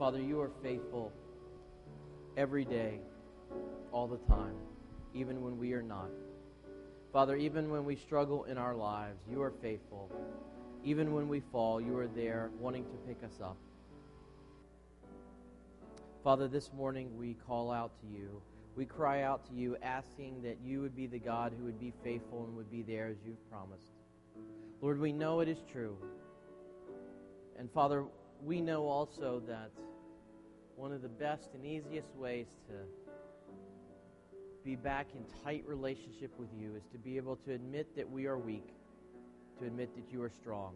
Father, you are faithful every day, all the time, even when we are not. Father, even when we struggle in our lives, you are faithful. Even when we fall, you are there wanting to pick us up. Father, this morning we call out to you. We cry out to you, asking that you would be the God who would be faithful and would be there as you've promised. Lord, we know it is true. And Father, we know also that one of the best and easiest ways to be back in tight relationship with you is to be able to admit that we are weak, to admit that you are strong.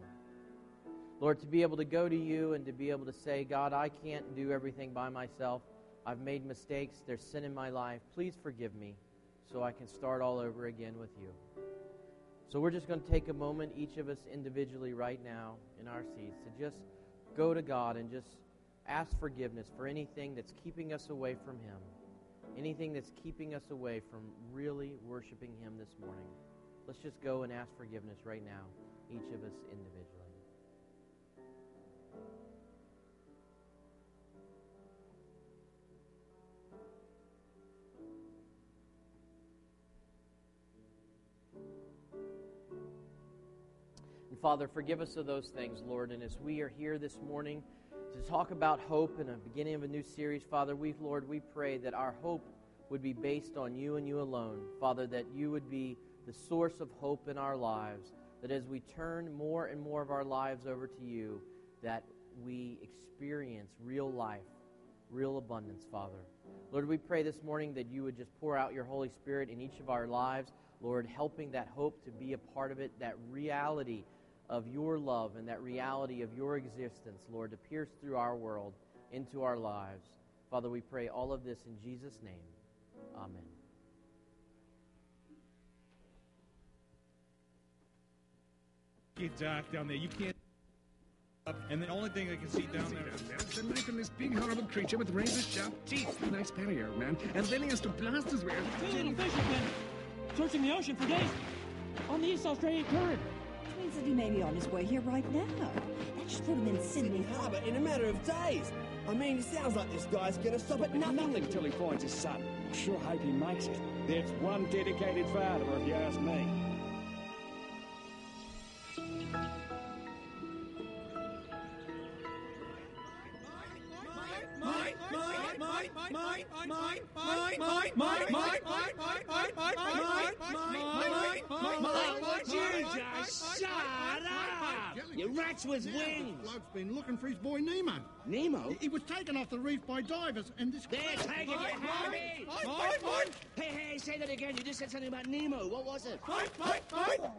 Lord, to be able to go to you and to be able to say, God, I can't do everything by myself. I've made mistakes. There's sin in my life. Please forgive me so I can start all over again with you. So we're just going to take a moment, each of us individually right now in our seats, to just go to God and just ask forgiveness for anything that's keeping us away from Him, anything that's keeping us away from really worshiping Him this morning. Let's just go and ask forgiveness right now, each of us individually. And Father, forgive us of those things, Lord. And as we are here this morning to talk about hope in a beginning of a new series, Father, we, Lord, we pray that our hope would be based on you and you alone. Father, that you would be the source of hope in our lives. That as we turn more and more of our lives over to you, that we experience real life, real abundance, Father. Lord, we pray this morning that you would just pour out your Holy Spirit in each of our lives. Lord, helping that hope to be a part of it, that reality of your love and that reality of your existence, Lord, to pierce through our world into our lives. Father, we pray all of this in Jesus' name. Amen. Get dark down there. You can't. Up, and the only thing I can see down there. There's a knife in this big horrible creature with razor sharp teeth. Nice barrier, man. And then he has to blast his way. Two little fish have been searching the ocean for days on the East Australian current. Which means that he may be on his way here right now. That should put him in Sydney Harbour in a matter of days. I mean, it sounds like this guy's gonna stop at nothing. Nothing till he finds his son. I sure hope he makes it. That's one dedicated father, if you ask me. Rats with wings! Bloke's been looking for his boy Nemo. Nemo? He, was taken off the reef by divers, and this. They're taking it, Harvey! Hey, hey, say that again. You just said something about Nemo. What was it? Mine, mine, mine!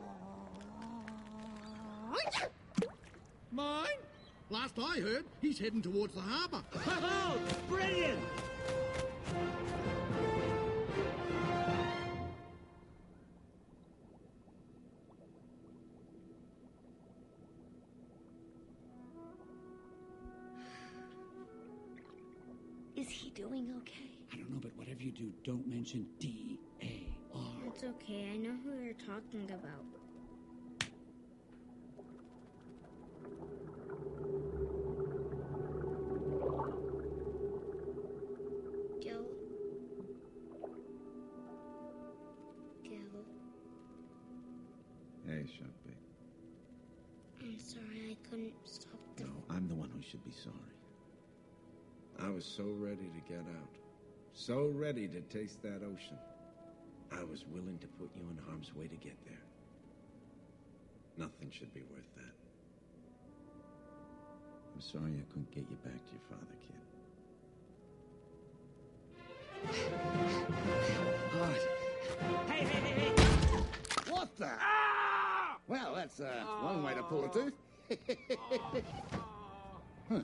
Mine? Last I heard, he's heading towards the harbour. Oh, brilliant! Is he doing okay? I don't know, but whatever you do, don't mention D A R. It's okay. I know who you're talking about. So ready to get out. So ready to taste that ocean. I was willing to put you in harm's way to get there. Nothing should be worth that. I'm sorry I couldn't get you back to your father, kid. Hey, hey, hey, hey! What the? Well, that's uh, one way to pull a tooth. huh.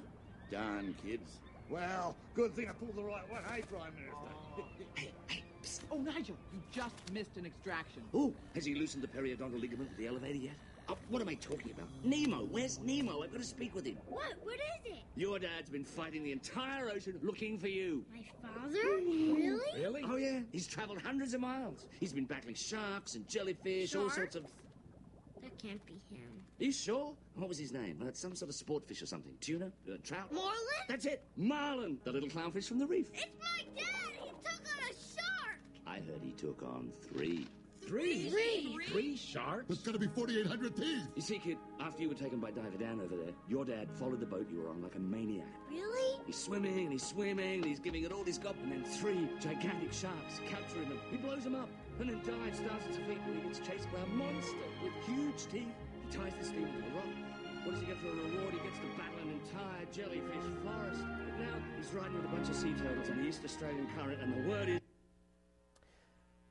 Darn kids. Well, good thing I pulled the right one, hey, Prime Minister? Hey, hey, psst. Oh, Nigel, you just missed an extraction. Oh, has he loosened the periodontal ligament with the elevator yet? Oh, what am I talking about? Nemo, where's Nemo? I've got to speak with him. What? What is it? Your dad's been fighting the entire ocean looking for you. My father? Really? Really? Oh, yeah. He's traveled hundreds of miles. He's been battling sharks and jellyfish, all sorts of. That That can't be him. Are you sure? What was his name? Uh, some sort of sport fish or something. Tuna? Uh, trout? Marlin? That's it. Marlin, the little clownfish from the reef. It's my dad! He took on a shark! I heard he took on three. Three? Three? Three sharks? It's gonna be 4,800 teeth. You see, kid, after you were taken by Diver Dan over there, your dad followed the boat you were on like a maniac. Really? He's swimming and he's swimming and he's giving it all he's got, and then three gigantic sharks capturing him. He blows them up and then dives down to his feet where he gets chased by a monster with huge teeth. He ties this thing to a rock. What does he get for a reward? He gets to battle an entire jellyfish forest. But now he's riding with a bunch of sea turtles on the East Australian current, and the word is.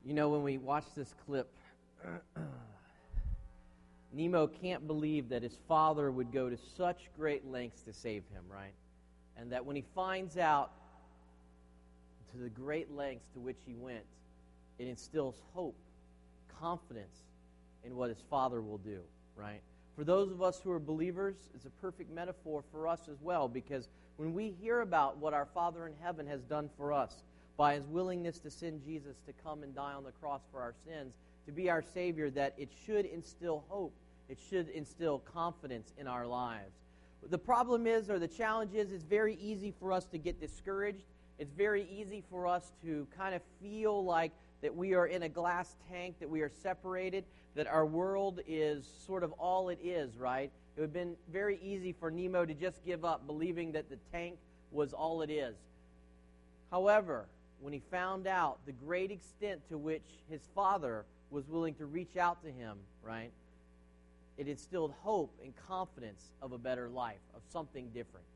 You know, when we watch this clip, Nemo can't believe that his father would go to such great lengths to save him, right? And that when he finds out to the great lengths to which he went, it instills hope, confidence in what his father will do, right? For those of us who are believers, it's a perfect metaphor for us as well because when we hear about what our Father in heaven has done for us by his willingness to send Jesus to come and die on the cross for our sins, to be our Savior, that it should instill hope. It should instill confidence in our lives. The problem is, or the challenge is, it's very easy for us to get discouraged. It's very easy for us to kind of feel like that we are in a glass tank, that we are separated, that our world is sort of all it is, right? It would have been very easy for Nemo to just give up, believing that the tank was all it is. However, when he found out the great extent to which his father was willing to reach out to him, right? It instilled hope and confidence of a better life, of something different.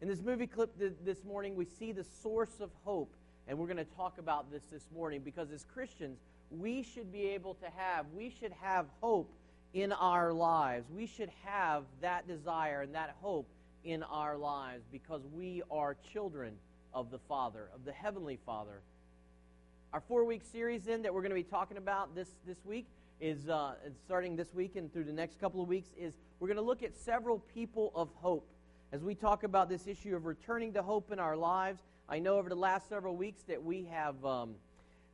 In this movie clip th- this morning, we see the source of hope, and we're going to talk about this this morning because as Christians, we should be able to have, we should have hope in our lives. We should have that desire and that hope in our lives because we are children of the Father, of the Heavenly Father. Our four week series, then, that we're going to be talking about this, this week is uh, starting this week and through the next couple of weeks is we're going to look at several people of hope as we talk about this issue of returning to hope in our lives. I know over the last several weeks that we have um,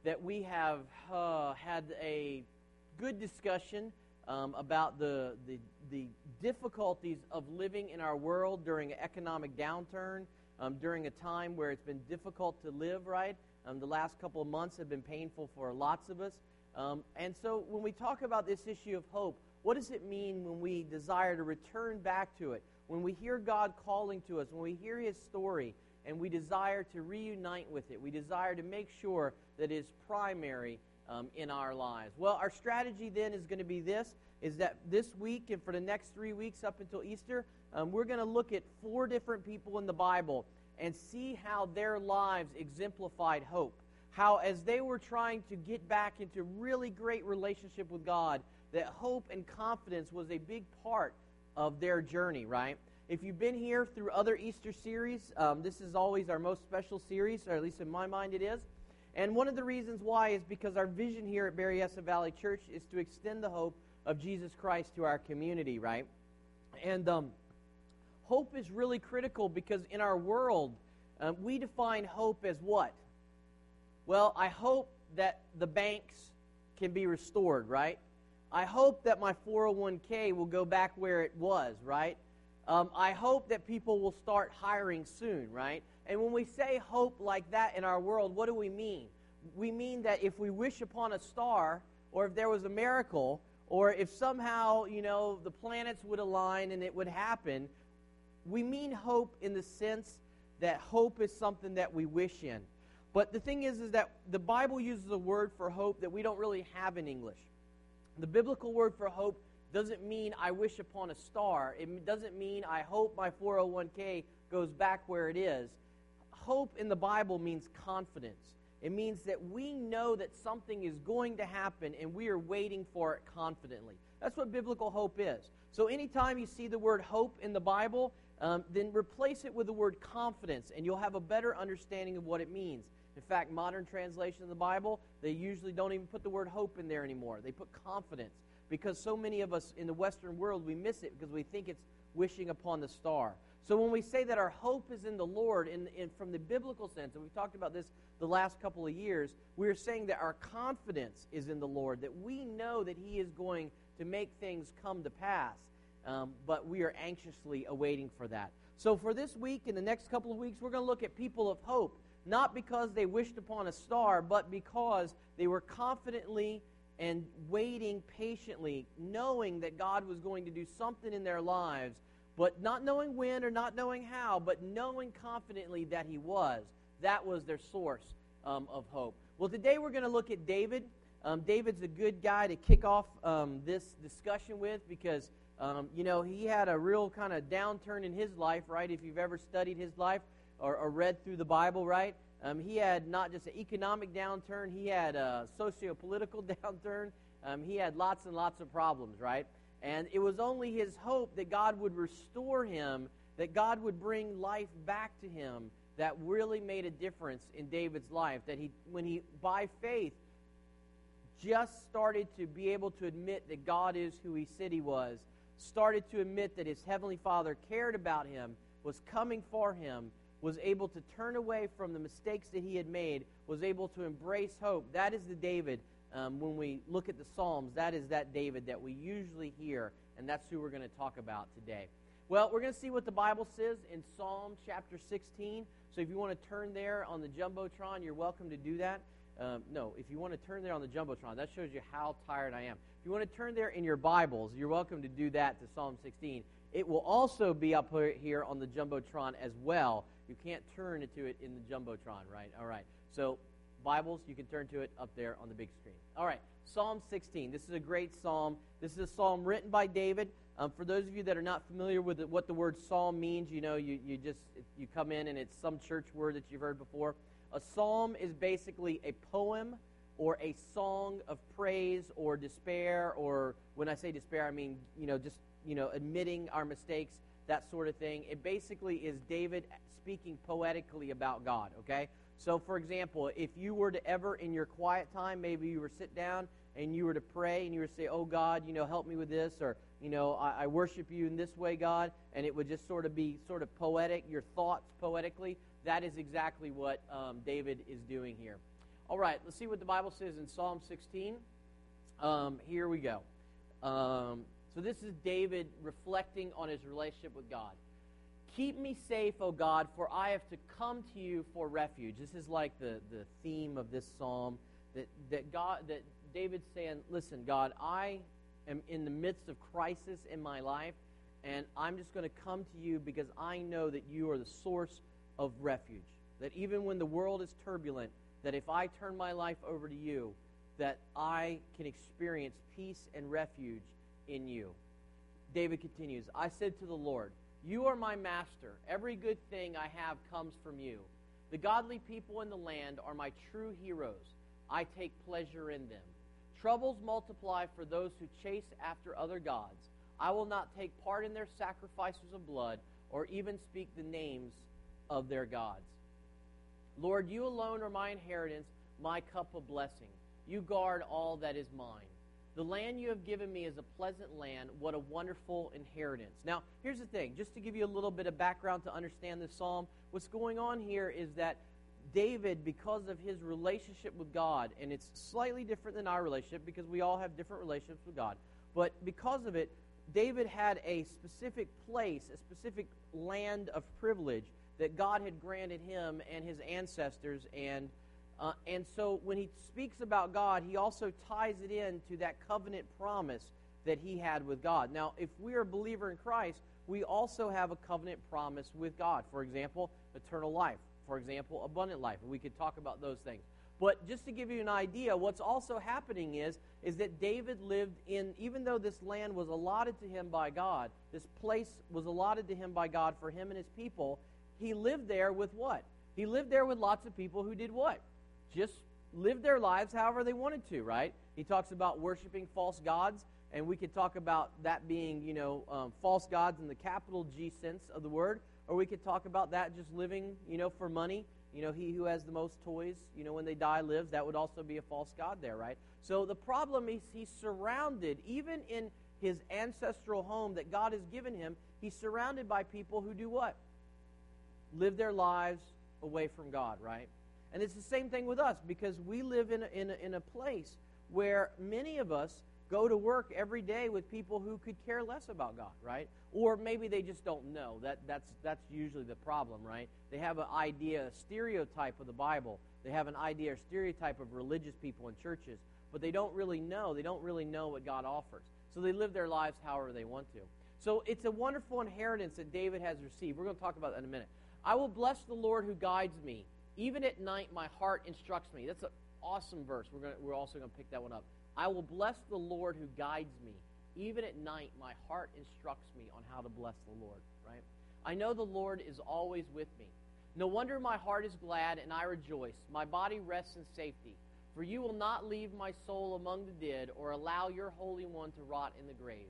that we have uh, had a good discussion um, about the, the the difficulties of living in our world during an economic downturn, um, during a time where it's been difficult to live right. Um, the last couple of months have been painful for lots of us. Um, and so when we talk about this issue of hope, what does it mean when we desire to return back to it? When we hear God calling to us, when we hear His story, and we desire to reunite with it, we desire to make sure that it is primary um, in our lives. Well, our strategy then is going to be this is that this week and for the next three weeks up until Easter, um, we're going to look at four different people in the Bible and see how their lives exemplified hope. How, as they were trying to get back into really great relationship with God, that hope and confidence was a big part of their journey, right? If you've been here through other Easter series, um, this is always our most special series, or at least in my mind it is. And one of the reasons why is because our vision here at Berryessa Valley Church is to extend the hope of Jesus Christ to our community, right? And um, hope is really critical because in our world, um, we define hope as what? Well, I hope that the banks can be restored, right? I hope that my 401k will go back where it was, right? Um, I hope that people will start hiring soon, right? And when we say hope like that in our world, what do we mean? We mean that if we wish upon a star, or if there was a miracle, or if somehow, you know, the planets would align and it would happen, we mean hope in the sense that hope is something that we wish in. But the thing is, is that the Bible uses a word for hope that we don't really have in English. The biblical word for hope doesn't mean I wish upon a star. It doesn't mean I hope my 401k goes back where it is. Hope in the Bible means confidence. It means that we know that something is going to happen and we are waiting for it confidently. That's what biblical hope is. So anytime you see the word hope in the Bible, um, then replace it with the word confidence and you'll have a better understanding of what it means. In fact, modern translation of the Bible, they usually don't even put the word hope in there anymore. They put confidence because so many of us in the Western world, we miss it because we think it's wishing upon the star. So when we say that our hope is in the Lord, in, in, from the biblical sense, and we've talked about this the last couple of years, we're saying that our confidence is in the Lord, that we know that He is going to make things come to pass, um, but we are anxiously awaiting for that. So for this week and the next couple of weeks, we're going to look at people of hope, not because they wished upon a star, but because they were confidently and waiting patiently, knowing that God was going to do something in their lives, but not knowing when or not knowing how, but knowing confidently that He was. That was their source um, of hope. Well, today we're going to look at David. Um, David's a good guy to kick off um, this discussion with because, um, you know, he had a real kind of downturn in his life, right? If you've ever studied his life or, or read through the Bible, right? Um, he had not just an economic downturn, he had a socio political downturn. Um, he had lots and lots of problems, right? And it was only his hope that God would restore him, that God would bring life back to him, that really made a difference in David's life. That he, when he, by faith, just started to be able to admit that God is who he said he was, started to admit that his heavenly Father cared about him, was coming for him, was able to turn away from the mistakes that he had made, was able to embrace hope. That is the David, um, when we look at the Psalms, that is that David that we usually hear, and that's who we're going to talk about today. Well, we're going to see what the Bible says in Psalm chapter 16. So if you want to turn there on the Jumbotron, you're welcome to do that. Um, no, if you want to turn there on the Jumbotron, that shows you how tired I am. If you want to turn there in your Bibles, you're welcome to do that to Psalm 16. It will also be up here on the Jumbotron as well. You can't turn to it in the Jumbotron, right? All right. So, Bibles, you can turn to it up there on the big screen. All right. Psalm 16. This is a great psalm. This is a psalm written by David. Um, for those of you that are not familiar with what the word psalm means, you know, you, you just you come in and it's some church word that you've heard before. A psalm is basically a poem or a song of praise or despair, or when I say despair, I mean, you know, just, you know, admitting our mistakes, that sort of thing. It basically is David speaking poetically about God, okay? So, for example, if you were to ever, in your quiet time, maybe you were sit down and you were to pray and you were to say, Oh God, you know, help me with this, or, you know, I, I worship you in this way, God, and it would just sort of be sort of poetic, your thoughts poetically, that is exactly what um, David is doing here. All right, let's see what the Bible says in Psalm 16. Um, here we go. Um, so this is David reflecting on his relationship with God. Keep me safe, O God, for I have to come to you for refuge. This is like the, the theme of this psalm that, that God that David's saying, Listen, God, I am in the midst of crisis in my life, and I'm just going to come to you because I know that you are the source of refuge. That even when the world is turbulent, that if I turn my life over to you, that I can experience peace and refuge in you. David continues, I said to the Lord, You are my master. Every good thing I have comes from you. The godly people in the land are my true heroes. I take pleasure in them. Troubles multiply for those who chase after other gods. I will not take part in their sacrifices of blood or even speak the names of their gods. Lord, you alone are my inheritance, my cup of blessing. You guard all that is mine. The land you have given me is a pleasant land. What a wonderful inheritance. Now, here's the thing just to give you a little bit of background to understand this psalm, what's going on here is that David, because of his relationship with God, and it's slightly different than our relationship because we all have different relationships with God, but because of it, David had a specific place, a specific land of privilege that God had granted him and his ancestors. And, uh, and so when he speaks about God, he also ties it in to that covenant promise that he had with God. Now, if we are a believer in Christ, we also have a covenant promise with God. For example, eternal life. For example, abundant life. We could talk about those things. But just to give you an idea, what's also happening is, is that David lived in, even though this land was allotted to him by God, this place was allotted to him by God for him and his people, he lived there with what? He lived there with lots of people who did what? Just lived their lives however they wanted to, right? He talks about worshiping false gods, and we could talk about that being, you know, um, false gods in the capital G sense of the word, or we could talk about that just living, you know, for money. You know, he who has the most toys, you know, when they die lives. That would also be a false god there, right? So the problem is he's surrounded, even in his ancestral home that God has given him, he's surrounded by people who do what? Live their lives away from God, right? And it's the same thing with us because we live in a, in a, in a place where many of us go to work every day with people who could care less about God, right? Or maybe they just don't know. That, that's, that's usually the problem, right? They have an idea, a stereotype of the Bible. They have an idea or stereotype of religious people in churches, but they don't really know. They don't really know what God offers. So they live their lives however they want to. So it's a wonderful inheritance that David has received. We're going to talk about that in a minute. I will bless the Lord who guides me. Even at night, my heart instructs me. That's an awesome verse. We're, to, we're also going to pick that one up. I will bless the Lord who guides me. Even at night, my heart instructs me on how to bless the Lord, right? I know the Lord is always with me. No wonder my heart is glad and I rejoice. My body rests in safety. For you will not leave my soul among the dead or allow your Holy One to rot in the grave.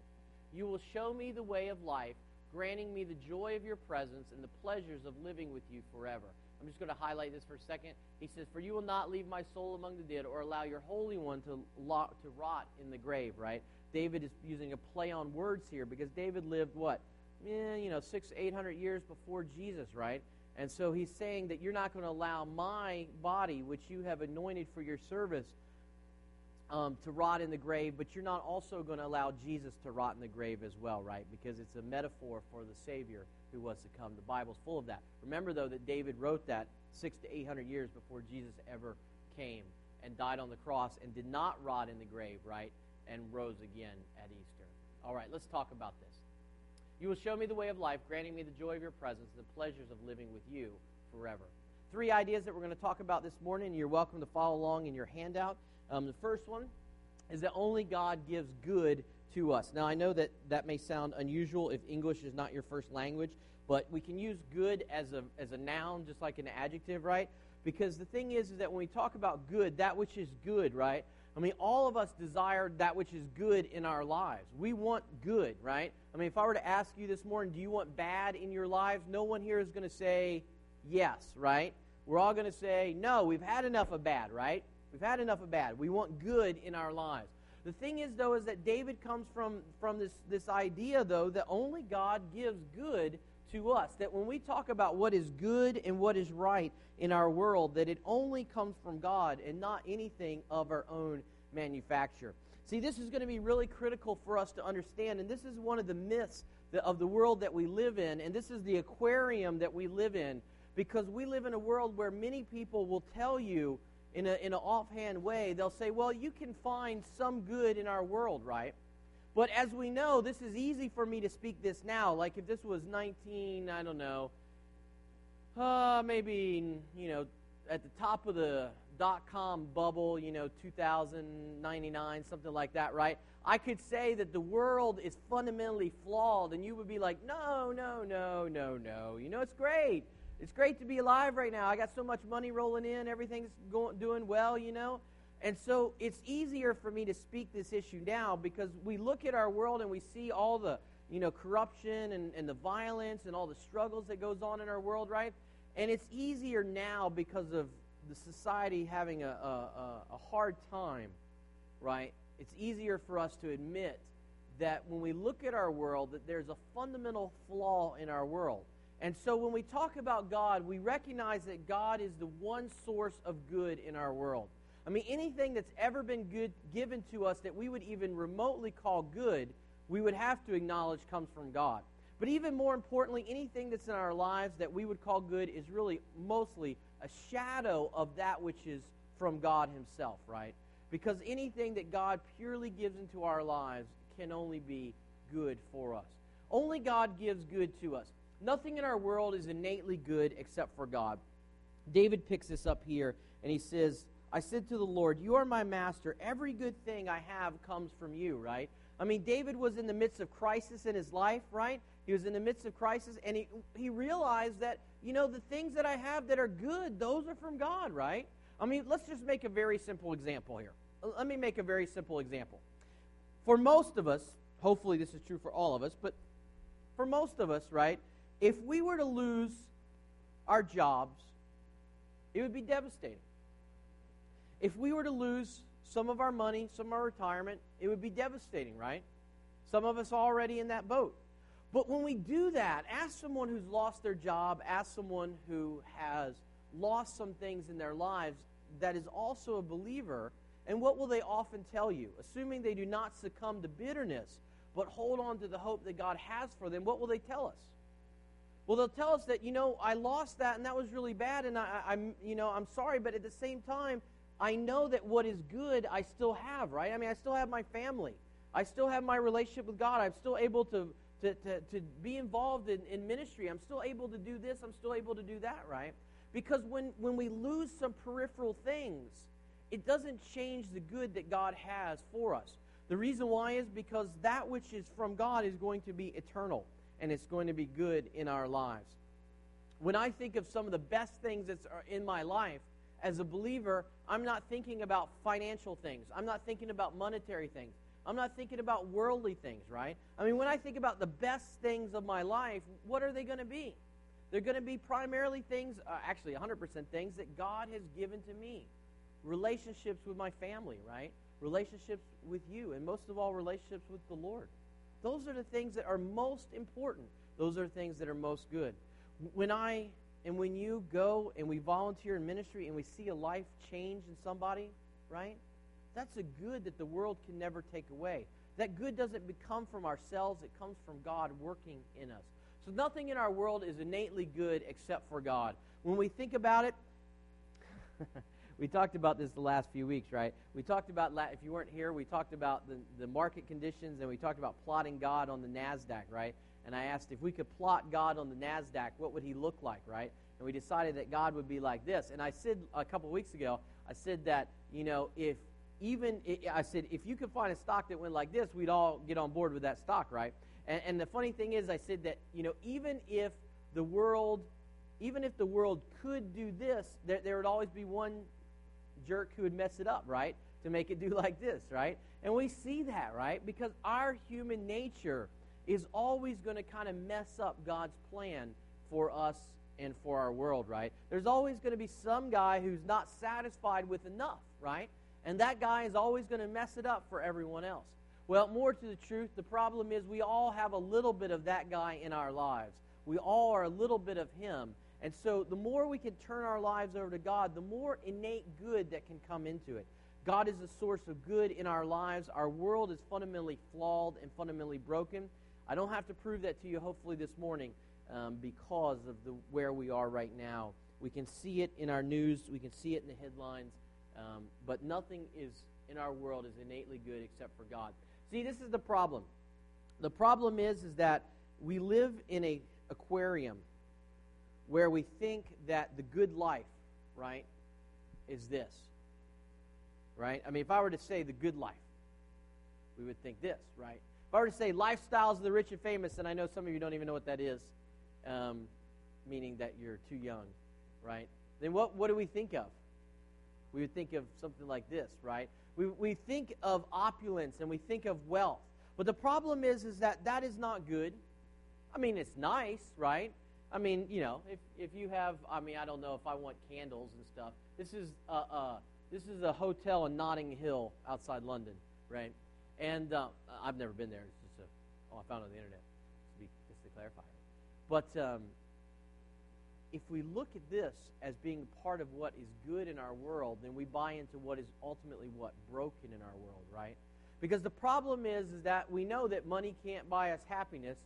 You will show me the way of life, granting me the joy of your presence and the pleasures of living with you forever. I'm just going to highlight this for a second. He says, For you will not leave my soul among the dead or allow your Holy One to, to rot in the grave, right? David is using a play on words here because David lived what? Eh, you know, six, eight hundred years before Jesus, right? And so he's saying that you're not going to allow my body, which you have anointed for your service, um, to rot in the grave, but you're not also going to allow Jesus to rot in the grave as well, right? Because it's a metaphor for the Savior who was to come. The Bible's full of that. Remember, though, that David wrote that six to eight hundred years before Jesus ever came and died on the cross and did not rot in the grave, right? And rose again at Easter. All right, let's talk about this. You will show me the way of life, granting me the joy of your presence, the pleasures of living with you forever. Three ideas that we're going to talk about this morning, you're welcome to follow along in your handout. Um, the first one is that only God gives good to us. Now, I know that that may sound unusual if English is not your first language, but we can use good as a, as a noun, just like an adjective, right? Because the thing is, is that when we talk about good, that which is good, right? I mean, all of us desire that which is good in our lives. We want good, right? I mean, if I were to ask you this morning, do you want bad in your lives? No one here is going to say yes, right? We're all going to say, no, we've had enough of bad, right? We've had enough of bad. We want good in our lives. The thing is, though, is that David comes from, from this, this idea, though, that only God gives good to us. That when we talk about what is good and what is right in our world, that it only comes from God and not anything of our own manufacture. See, this is going to be really critical for us to understand, and this is one of the myths of the world that we live in, and this is the aquarium that we live in, because we live in a world where many people will tell you in, a, in an offhand way, they'll say, well, you can find some good in our world, right? But as we know, this is easy for me to speak this now. Like if this was 19, I don't know, uh, maybe, you know, at the top of the dot com bubble, you know, 2099, something like that, right? I could say that the world is fundamentally flawed, and you would be like, no, no, no, no, no. You know, it's great. It's great to be alive right now. I got so much money rolling in, everything's going, doing well, you know. And so it's easier for me to speak this issue now because we look at our world and we see all the, you know, corruption and, and the violence and all the struggles that goes on in our world, right? And it's easier now because of the society having a, a, a hard time, right? It's easier for us to admit that when we look at our world, that there's a fundamental flaw in our world. And so when we talk about God, we recognize that God is the one source of good in our world. I mean, anything that's ever been good given to us that we would even remotely call good, we would have to acknowledge comes from God. But even more importantly, anything that's in our lives that we would call good is really mostly a shadow of that which is from God Himself, right? Because anything that God purely gives into our lives can only be good for us. Only God gives good to us. Nothing in our world is innately good except for God. David picks this up here, and he says, I said to the Lord, You are my master. Every good thing I have comes from you, right? I mean, David was in the midst of crisis in his life, right? He was in the midst of crisis, and he, he realized that, you know, the things that I have that are good, those are from God, right? I mean, let's just make a very simple example here. Let me make a very simple example. For most of us, hopefully this is true for all of us, but for most of us, right, if we were to lose our jobs, it would be devastating. If we were to lose some of our money, some of our retirement, it would be devastating, right? Some of us already in that boat. But when we do that, ask someone who's lost their job, ask someone who has lost some things in their lives that is also a believer, and what will they often tell you? Assuming they do not succumb to bitterness, but hold on to the hope that God has for them, what will they tell us? Well, they'll tell us that, you know, I lost that and that was really bad, and I, I'm, you know, I'm sorry, but at the same time, I know that what is good I still have, right? I mean, I still have my family. I still have my relationship with God. I'm still able to, to, to, to be involved in, in ministry. I'm still able to do this. I'm still able to do that, right? Because when, when we lose some peripheral things, it doesn't change the good that God has for us. The reason why is because that which is from God is going to be eternal and it's going to be good in our lives. When I think of some of the best things that are in my life, as a believer, I'm not thinking about financial things. I'm not thinking about monetary things. I'm not thinking about worldly things, right? I mean, when I think about the best things of my life, what are they going to be? They're going to be primarily things, uh, actually 100% things that God has given to me. Relationships with my family, right? Relationships with you, and most of all, relationships with the Lord. Those are the things that are most important. Those are things that are most good. When I and when you go and we volunteer in ministry and we see a life change in somebody, right? That's a good that the world can never take away. That good doesn't come from ourselves, it comes from God working in us. So nothing in our world is innately good except for God. When we think about it, we talked about this the last few weeks, right? We talked about, if you weren't here, we talked about the, the market conditions and we talked about plotting God on the NASDAQ, right? And I asked if we could plot God on the NASDAQ, what would he look like, right? And we decided that God would be like this. And I said a couple weeks ago, I said that, you know, if even, I said, if you could find a stock that went like this, we'd all get on board with that stock, right? And, and the funny thing is, I said that, you know, even if the world, even if the world could do this, there, there would always be one jerk who would mess it up, right? To make it do like this, right? And we see that, right? Because our human nature is always going to kind of mess up God's plan for us and for our world, right? There's always going to be some guy who's not satisfied with enough, right? And that guy is always going to mess it up for everyone else. Well, more to the truth, the problem is we all have a little bit of that guy in our lives. We all are a little bit of him. And so the more we can turn our lives over to God, the more innate good that can come into it. God is the source of good in our lives. Our world is fundamentally flawed and fundamentally broken. I don't have to prove that to you, hopefully, this morning um, because of the, where we are right now. We can see it in our news, we can see it in the headlines, um, but nothing is in our world is innately good except for God. See, this is the problem. The problem is, is that we live in a aquarium where we think that the good life, right, is this. Right? I mean, if I were to say the good life, we would think this, right? If I were to say lifestyles of the rich and famous, and I know some of you don't even know what that is, um, meaning that you're too young, right? Then what, what do we think of? We would think of something like this, right? We, we think of opulence and we think of wealth. But the problem is, is that that is not good. I mean, it's nice, right? I mean, you know, if, if you have, I mean, I don't know if I want candles and stuff. This is a, uh, this is a hotel in Notting Hill outside London, right? And uh, I've never been there. It's just a, oh, I found it on the internet, to be, just to clarify. But um, if we look at this as being part of what is good in our world, then we buy into what is ultimately what broken in our world, right? Because the problem is, is that we know that money can't buy us happiness.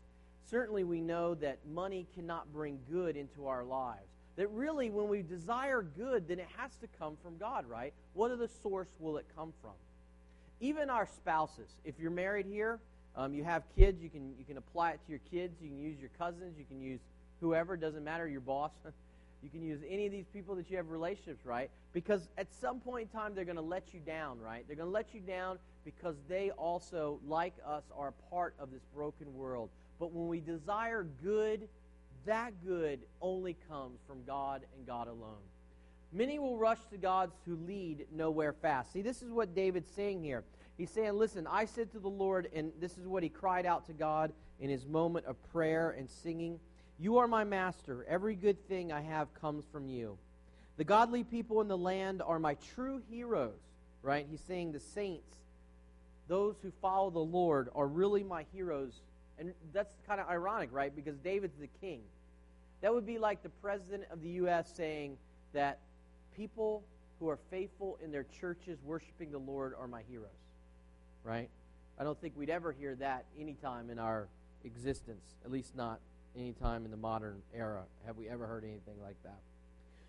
Certainly, we know that money cannot bring good into our lives. That really, when we desire good, then it has to come from God, right? What are the source will it come from? Even our spouses. If you're married here, um, you have kids, you can you can apply it to your kids. You can use your cousins. You can use whoever, doesn't matter, your boss. you can use any of these people that you have relationships, right? Because at some point in time, they're going to let you down, right? They're going to let you down because they also, like us, are part of this broken world. But when we desire good, that good only comes from God and God alone. Many will rush to gods who lead nowhere fast. See, this is what David's saying here. He's saying, Listen, I said to the Lord, and this is what he cried out to God in his moment of prayer and singing. You are my master. Every good thing I have comes from you. The godly people in the land are my true heroes, right? He's saying the saints those who follow the Lord are really my heroes. And that's kind of ironic, right? Because David's the king. That would be like the president of the U.S. saying that people who are faithful in their churches worshiping the Lord are my heroes, right? I don't think we'd ever hear that anytime in our existence, at least not anytime in the modern era. Have we ever heard anything like that?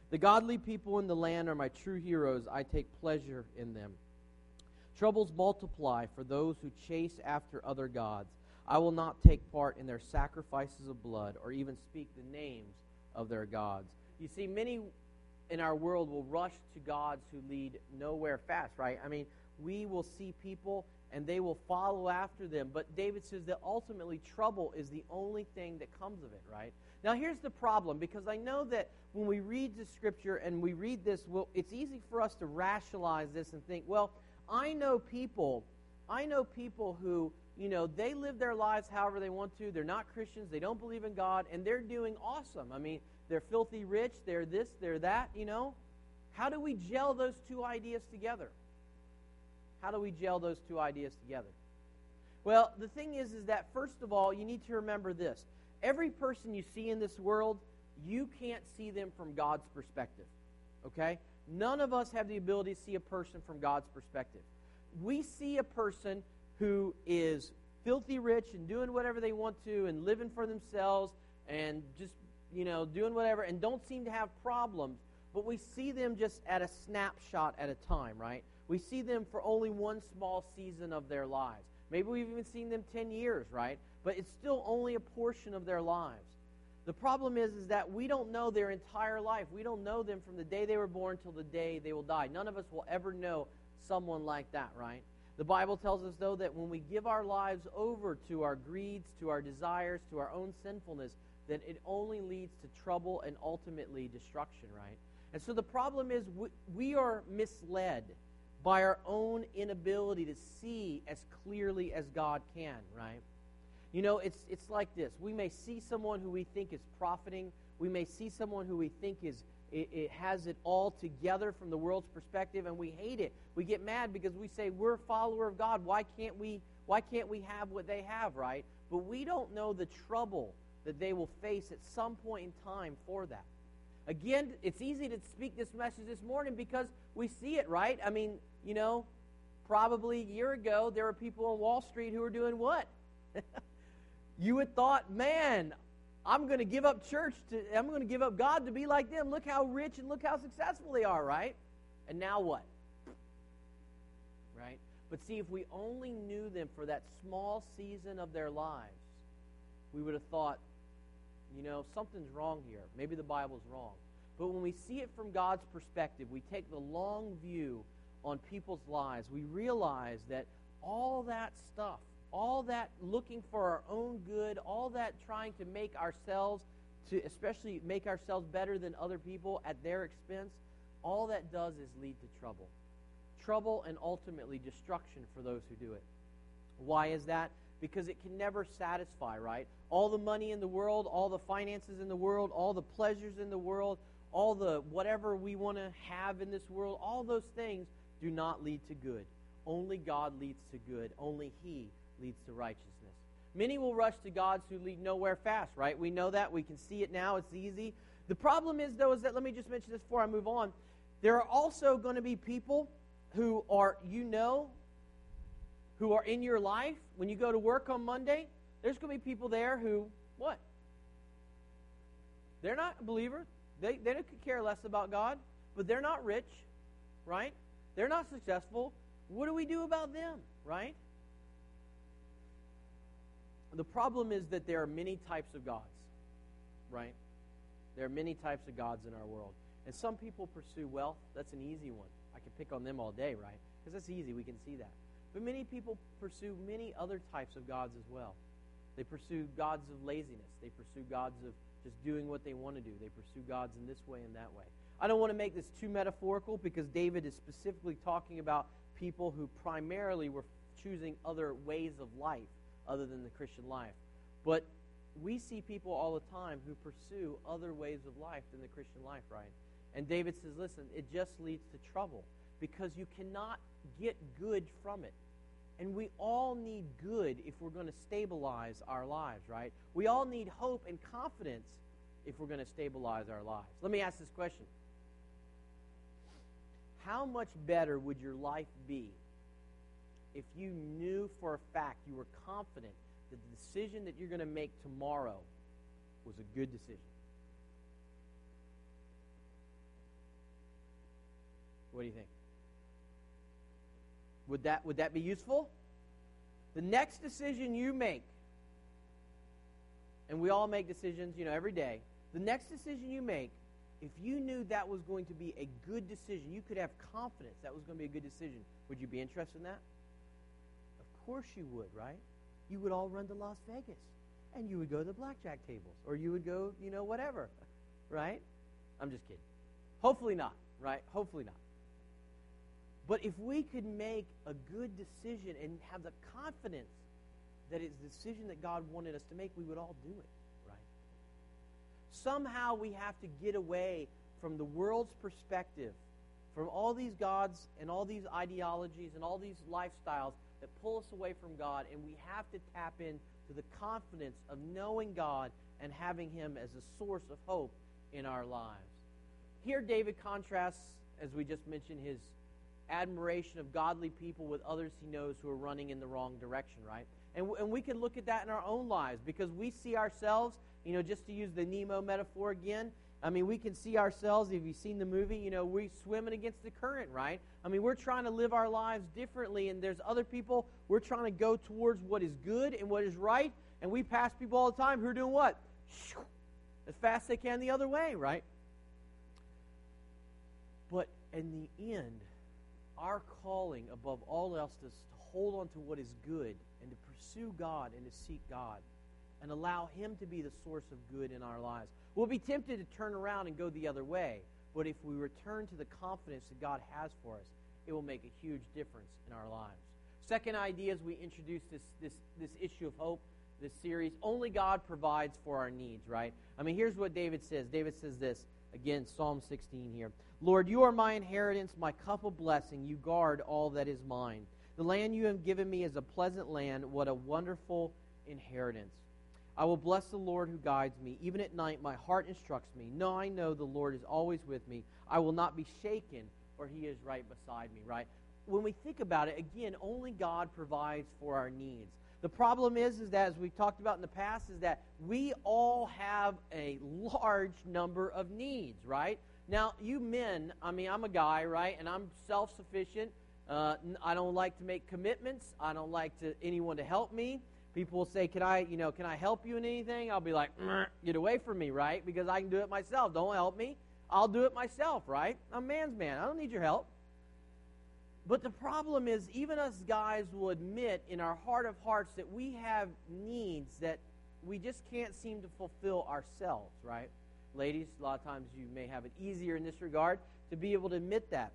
The godly people in the land are my true heroes. I take pleasure in them. Troubles multiply for those who chase after other gods. I will not take part in their sacrifices of blood or even speak the names of their gods. You see, many in our world will rush to gods who lead nowhere fast, right? I mean, we will see people and they will follow after them. But David says that ultimately trouble is the only thing that comes of it, right? Now, here's the problem because I know that when we read the scripture and we read this, well, it's easy for us to rationalize this and think, well, I know people, I know people who, you know, they live their lives however they want to. They're not Christians, they don't believe in God, and they're doing awesome. I mean, they're filthy rich, they're this, they're that, you know. How do we gel those two ideas together? How do we gel those two ideas together? Well, the thing is is that first of all, you need to remember this. Every person you see in this world, you can't see them from God's perspective. Okay? None of us have the ability to see a person from God's perspective. We see a person who is filthy rich and doing whatever they want to and living for themselves and just, you know, doing whatever and don't seem to have problems, but we see them just at a snapshot at a time, right? We see them for only one small season of their lives. Maybe we've even seen them 10 years, right? But it's still only a portion of their lives. The problem is, is that we don't know their entire life. We don't know them from the day they were born till the day they will die. None of us will ever know someone like that, right? The Bible tells us, though, that when we give our lives over to our greeds, to our desires, to our own sinfulness, then it only leads to trouble and ultimately destruction, right? And so the problem is we, we are misled by our own inability to see as clearly as God can, right? You know, it's, it's like this. We may see someone who we think is profiting. We may see someone who we think is it, it, has it all together from the world's perspective, and we hate it. We get mad because we say we're a follower of God. Why can't we? Why can't we have what they have, right? But we don't know the trouble that they will face at some point in time for that. Again, it's easy to speak this message this morning because we see it, right? I mean, you know, probably a year ago there were people on Wall Street who were doing what? you would thought, man, I'm going to give up church to, I'm going to give up God to be like them. Look how rich and look how successful they are, right? And now what? Right? But see, if we only knew them for that small season of their lives, we would have thought, you know, something's wrong here. Maybe the Bible's wrong. But when we see it from God's perspective, we take the long view on people's lives, we realize that all that stuff all that looking for our own good, all that trying to make ourselves, to especially make ourselves better than other people at their expense, all that does is lead to trouble. Trouble and ultimately destruction for those who do it. Why is that? Because it can never satisfy, right? All the money in the world, all the finances in the world, all the pleasures in the world, all the whatever we want to have in this world, all those things do not lead to good. Only God leads to good. Only He leads to righteousness. Many will rush to gods who lead nowhere fast, right? We know that. We can see it now. It's easy. The problem is, though, is that, let me just mention this before I move on. There are also going to be people who are, you know, who are in your life. When you go to work on Monday, there's going to be people there who, what? They're not a believer. They, they don't care less about God, but they're not rich, right? They're not successful. What do we do about them, right? The problem is that there are many types of gods, right? There are many types of gods in our world. And some people pursue wealth. That's an easy one. I can pick on them all day, right? Because that's easy. We can see that. But many people pursue many other types of gods as well. They pursue gods of laziness. They pursue gods of just doing what they want to do. They pursue gods in this way and that way. I don't want to make this too metaphorical because David is specifically talking about people who primarily were choosing other ways of life other than the Christian life. But we see people all the time who pursue other ways of life than the Christian life, right? And David says, listen, it just leads to trouble because you cannot get good from it. And we all need good if we're going to stabilize our lives, right? We all need hope and confidence if we're going to stabilize our lives. Let me ask this question How much better would your life be if you knew for a fact, you were confident that the decision that you're going to make tomorrow was a good decision? What do you think? Would that, would that be useful? The next decision you make, and we all make decisions, you know, every day. The next decision you make, if you knew that was going to be a good decision, you could have confidence that was going to be a good decision, would you be interested in that? Course you would, right? You would all run to Las Vegas, and you would go to the blackjack tables, or you would go, you know, whatever, right? I'm just kidding. Hopefully not, right? Hopefully not. But if we could make a good decision and have the confidence that it's the decision that God wanted us to make, we would all do it, right? Somehow we have to get away from the world's perspective, from all these gods and all these ideologies and all these lifestyles that pull us away from God, and we have to tap into the confidence of knowing God and having Him as a source of hope in our lives. Here, David contrasts, as we just mentioned, his admiration of godly people with others he knows who are running in the wrong direction, right? And, and we can look at that in our own lives because we see ourselves, you know, just to use the Nemo metaphor again, I mean, we can see ourselves, if you've seen the movie, you know, we're swimming against the current, right? I mean, we're trying to live our lives differently, and there's other people, we're trying to go towards what is good and what is right, and we pass people all the time who are doing what? As fast as they can the other way, right? But in the end, our calling above all else is to hold on to what is good and to pursue God and to seek God and allow Him to be the source of good in our lives. We'll be tempted to turn around and go the other way, but if we return to the confidence that God has for us, it will make a huge difference in our lives. Second idea as we introduce this, this, this issue of hope, this series, only God provides for our needs, right? I mean, here's what David says. David says this, again, Psalm 16 here. Lord, you are my inheritance, my cup of blessing. You guard all that is mine. The land you have given me is a pleasant land. What a wonderful inheritance. I will bless the Lord who guides me. Even at night, my heart instructs me. No, I know the Lord is always with me. I will not be shaken, for he is right beside me, right? When we think about it, again, only God provides for our needs. The problem is, is that as we've talked about in the past, is that we all have a large number of needs, right? Now, you men, I mean, I'm a guy, right? And I'm self sufficient. Uh, I don't like to make commitments. I don't like to anyone to help me. People will say, "Can I, you know, can I help you in anything?" I'll be like, "Get away from me, right? Because I can do it myself. Don't help me. I'll do it myself, right? I'm a man's man. I don't need your help." But the problem is, even us guys will admit in our heart of hearts that we have needs that we just can't seem to fulfill ourselves, right? Ladies, a lot of times you may have it easier in this regard to be able to admit that.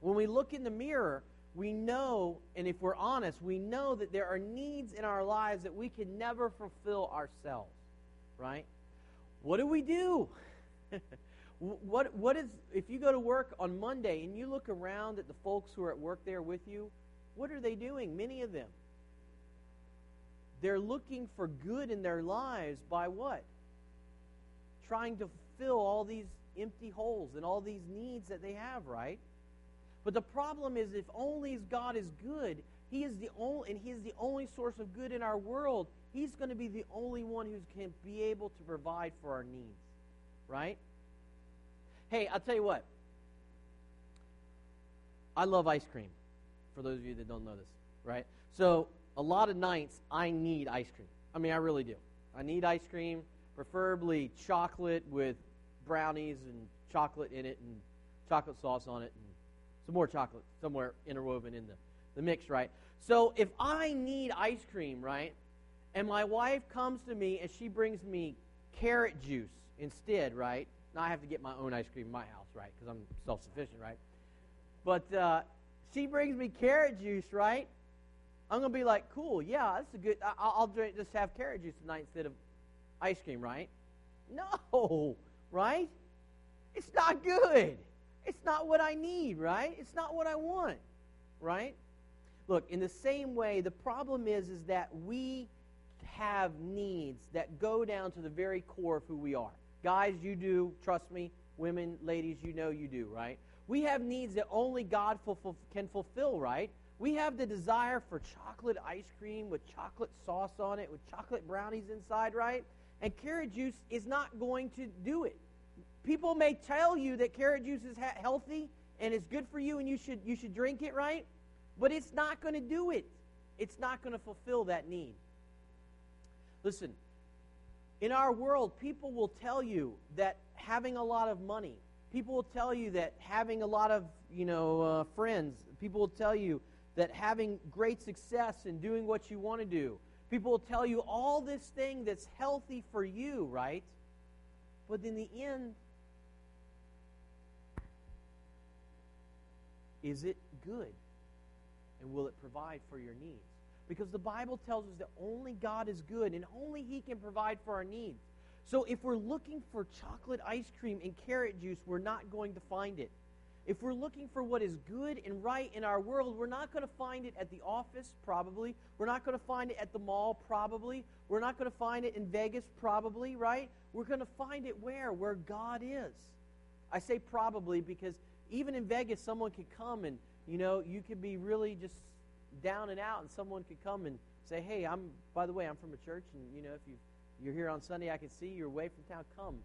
When we look in the mirror, we know, and if we're honest, we know that there are needs in our lives that we can never fulfill ourselves, right? What do we do? what, what is, if you go to work on Monday and you look around at the folks who are at work there with you, what are they doing? Many of them. They're looking for good in their lives by what? trying to fill all these empty holes and all these needs that they have, right? But the problem is if only God is good, he is the only and he is the only source of good in our world, he's going to be the only one who can be able to provide for our needs. Right? Hey, I'll tell you what. I love ice cream. For those of you that don't know this, right? So, a lot of nights I need ice cream. I mean, I really do. I need ice cream preferably chocolate with brownies and chocolate in it and chocolate sauce on it and some more chocolate somewhere interwoven in the, the mix, right? So if I need ice cream, right, and my wife comes to me and she brings me carrot juice instead, right? Now I have to get my own ice cream in my house, right, because I'm self sufficient, right? But uh, she brings me carrot juice, right? I'm to be like, cool, yeah, that's a good, I'll, I'll drink, just have carrot juice tonight instead of ice cream, right? No, right? It's not good. It's not what I need, right? It's not what I want, right? Look, in the same way, the problem is, is that we have needs that go down to the very core of who we are. Guys, you do, trust me. Women, ladies, you know you do, right? We have needs that only God can fulfill, right? We have the desire for chocolate ice cream with chocolate sauce on it, with chocolate brownies inside, right? And carrot juice is not going to do it. People may tell you that carrot juice is ha- healthy and it's good for you and you should, you should drink it, right? But it's not going to do it. It's not going to fulfill that need. Listen, in our world, people will tell you that having a lot of money, people will tell you that having a lot of, you know, uh, friends, people will tell you that having great success and doing what you want to do, people will tell you all this thing that's healthy for you, right? But in the end, is it good? And will it provide for your needs? Because the Bible tells us that only God is good and only He can provide for our needs. So if we're looking for chocolate ice cream and carrot juice, we're not going to find it. If we're looking for what is good and right in our world, we're not going to find it at the office, probably. We're not going to find it at the mall, probably. We're not going to find it in Vegas, probably, right? We're going to find it where? Where God is. I say probably because even in Vegas, someone could come and, you know, you could be really just down and out, and someone could come and say, hey, I'm, by the way, I'm from a church, and, you know, if you you're here on Sunday, I can see you're away from town, come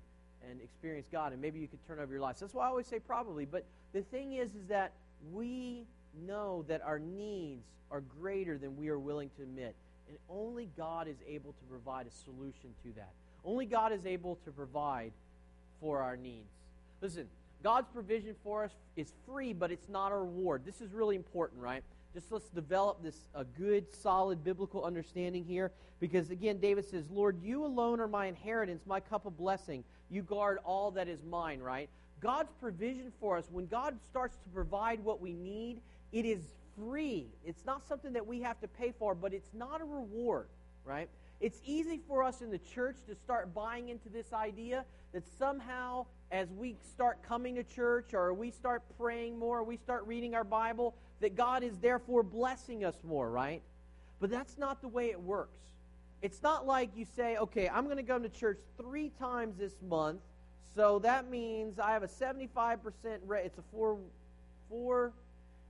and experience God, and maybe you could turn over your life. So that's why I always say probably. But the thing is, is that we know that our needs are greater than we are willing to admit, and only God is able to provide a solution to that. Only God is able to provide for our needs. Listen, God's provision for us is free, but it's not a reward. This is really important, right? Just let's develop this a good, solid biblical understanding here. Because again, David says, Lord, you alone are my inheritance, my cup of blessing. You guard all that is mine, right? God's provision for us, when God starts to provide what we need, it is free. It's not something that we have to pay for, but it's not a reward, right? It's easy for us in the church to start buying into this idea that somehow, as we start coming to church or we start praying more, or we start reading our Bible, that God is therefore blessing us more, right? But that's not the way it works. It's not like you say, okay, I'm going to go to church three times this month, so that means I have a 75% rate. It's a four, four,